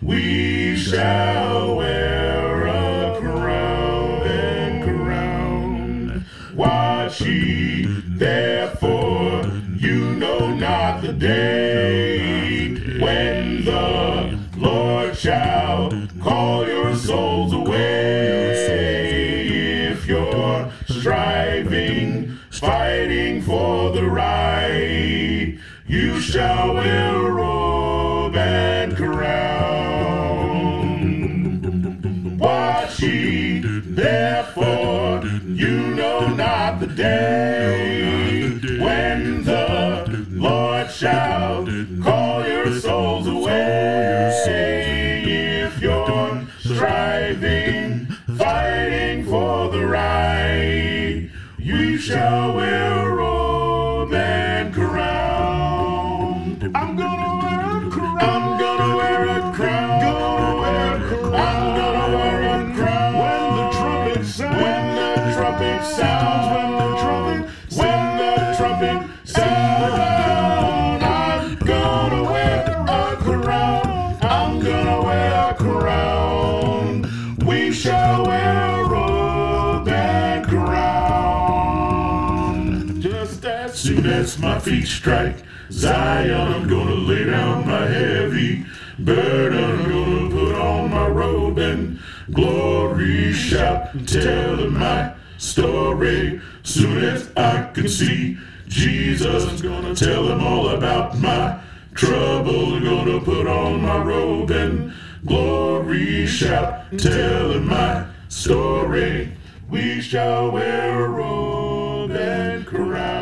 We shall wear a crown and crown. Watch ye, therefore, you know not the day when the Lord shall call your fighting for the right, you shall wear robe and crown. Watch ye, therefore, you know not the day when the Lord shall call your souls away. If you're striving, fighting for the right, you shall wear robe. I'm gonna wear a crown. I'm gonna wear a crown. Gonna wear a crown. I'm gonna wear a crown. When the trumpet sounds. When the trumpet sounds. When the trumpet. When the trumpet sounds. Soon as my feet strike Zion, I'm gonna lay down my heavy burden. I'm gonna put on my robe and glory shout and tell them my story. Soon as I can see Jesus, I'm gonna tell them all about my trouble. I'm gonna put on my robe and glory shout, tell them my story. We shall wear a robe and crown.